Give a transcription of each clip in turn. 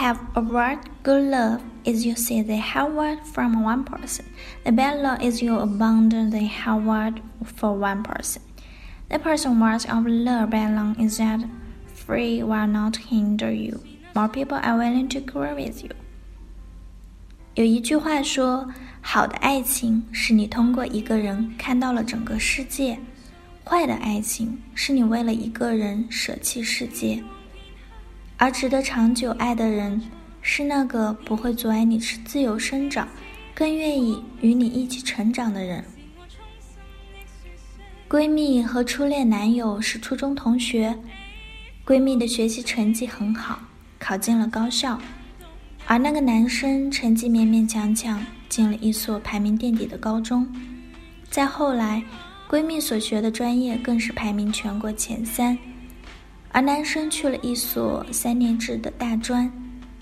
Have a word, good love is you see the hard word from one person. The bad love is you abandon the hard word for one person. The person words of love bad love is that free will not hinder you. More people are willing to grow with you. 有一句话说，好的爱情是你通过一个人看到了整个世界，坏的爱情是你为了一个人舍弃世界。 而值得长久爱的人，是那个不会阻碍你自由生长，更愿意与你一起成长的人。闺蜜和初恋男友是初中同学，闺蜜的学习成绩很好，考进了高校，而那个男生成绩勉勉强强进了一所排名垫底的高中。再后来，闺蜜所学的专业更是排名全国前三。而男生去了一所三年制的大专，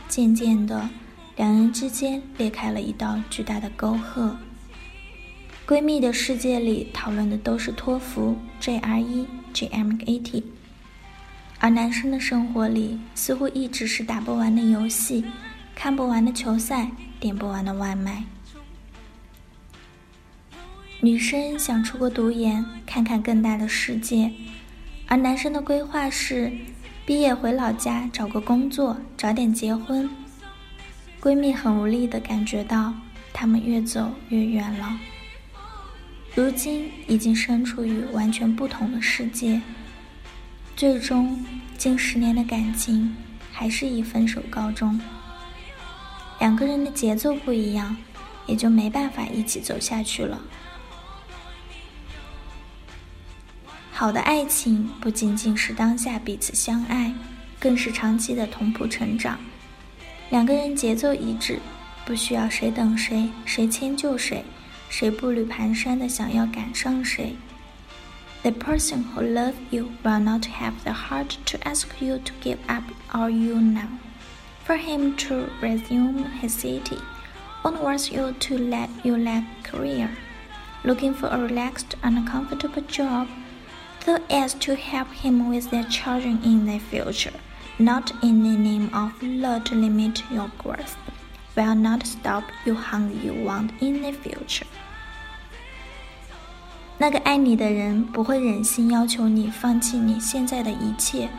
渐渐的，两人之间裂开了一道巨大的沟壑。闺蜜的世界里讨论的都是托福、GRE、GMAT，而男生的生活里似乎一直是打不完的游戏、看不完的球赛、点不完的外卖。女生想出国读研，看看更大的世界。而男生的规划是，毕业回老家找个工作，早点结婚。闺蜜很无力的感觉到，他们越走越远了。如今已经身处于完全不同的世界，最终近十年的感情还是以分手告终。两个人的节奏不一样，也就没办法一起走下去了。好的爱情不仅仅是当下彼此相爱，更是长期的同步成长。两个人节奏一致，不需要谁等谁，谁迁就谁，谁步履蹒跚的想要赶上谁。The person who loves you will not have the heart to ask you to give up all you know. For him to resume his city, won't wants you to let you lack career, looking for a relaxed and comfortable job So as to help him with their children in the future, not in the name of law to limit your growth, will not stop you hunger you want in the future. 那个爱你的人不会忍心要求你放弃你现在的一切，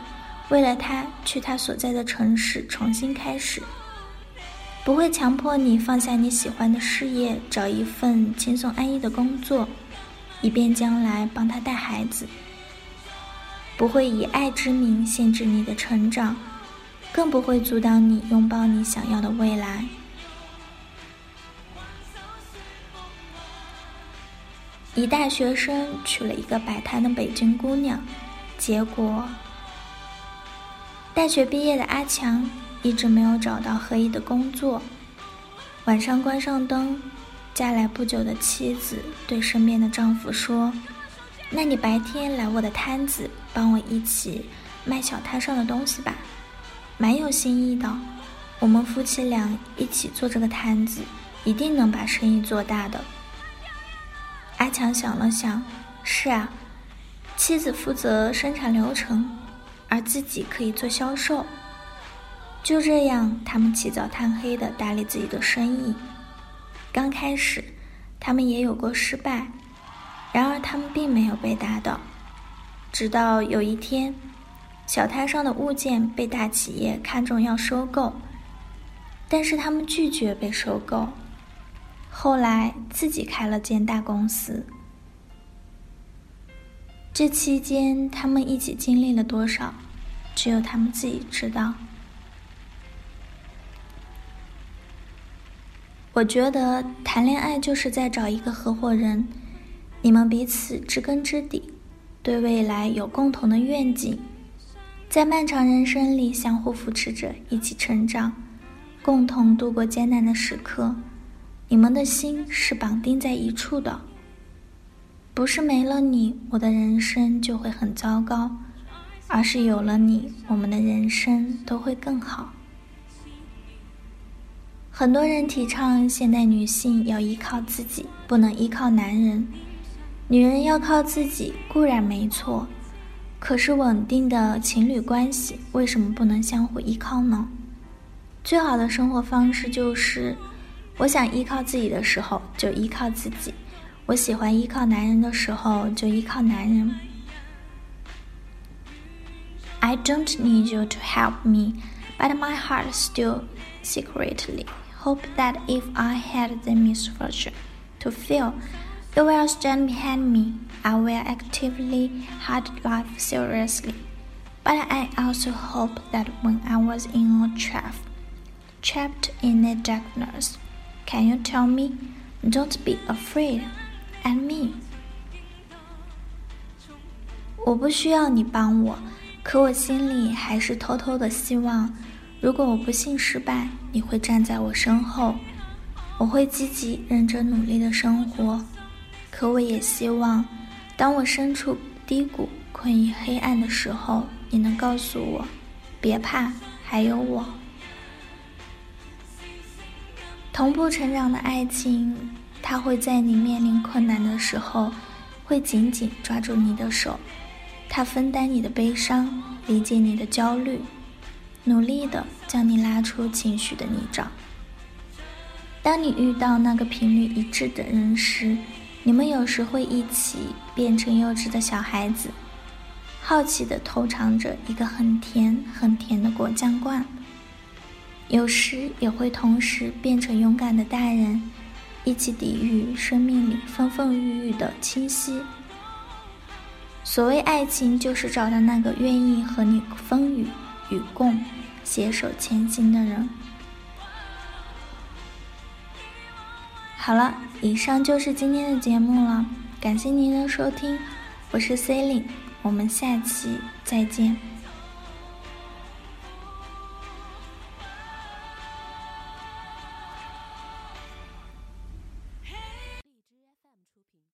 为了他去他所在的城市重新开始。不会强迫你放下你喜欢的事业，找一份轻松安逸的工作，以便将来帮他带孩子。不会以爱之名限制你的成长，更不会阻挡你拥抱你想要的未来。一大学生娶了一个摆摊的北京姑娘，结果大学毕业的阿强一直没有找到合意的工作。晚上关上灯，嫁来不久的妻子对身边的丈夫说。那你白天来我的摊子，帮我一起卖小摊上的东西吧，蛮有新意的。我们夫妻俩一起做这个摊子，一定能把生意做大的。阿强想了想，是啊，妻子负责生产流程，而自己可以做销售。就这样，他们起早贪黑的打理自己的生意。刚开始，他们也有过失败。然而，他们并没有被打倒。直到有一天，小摊上的物件被大企业看中要收购，但是他们拒绝被收购。后来，自己开了间大公司。这期间，他们一起经历了多少，只有他们自己知道。我觉得，谈恋爱就是在找一个合伙人。你们彼此知根知底，对未来有共同的愿景，在漫长人生里相互扶持着，一起成长，共同度过艰难的时刻。你们的心是绑定在一处的。不是没了你，我的人生就会很糟糕，而是有了你，我们的人生都会更好。很多人提倡现代女性要依靠自己，不能依靠男人。女人要靠自己固然没错，可是稳定的情侣关系为什么不能相互依靠呢？最好的生活方式就是，我想依靠自己的时候就依靠自己。我喜欢依靠男人的时候，就依靠男人。I don't need you to help me, but my heart still secretly hope that if I had the misfortune to fail, you will stand behind me. I will actively hide life seriously. But I also hope that when I was in a trap, trapped in the darkness, can you tell me, don't be afraid? And me，我不需要你帮我，可我心里还是偷偷的希望，如果我不幸失败，你会站在我身后，我会积极认真努力的生活。 可我也希望，当我身处低谷、困于黑暗的时候，你能告诉我，别怕，还有我。同步成长的爱情。它会在你面临困难的时候，会紧紧抓住你的手，它分担你的悲伤，理解你的焦虑，努力的将你拉出情绪的泥沼。当你遇到那个频率一致的人时，你们有时会一起变成幼稚的小孩子，好奇的偷尝着一个很甜很甜的果酱罐；有时也会同时变成勇敢的大人。一起抵御生命里风风雨雨的侵袭。所谓爱情，就是找到那个愿意和你风雨与共、携手前行的人。好了，以上就是今天的节目了，感谢您的收听，我是 C e l i n e 我们下期再见。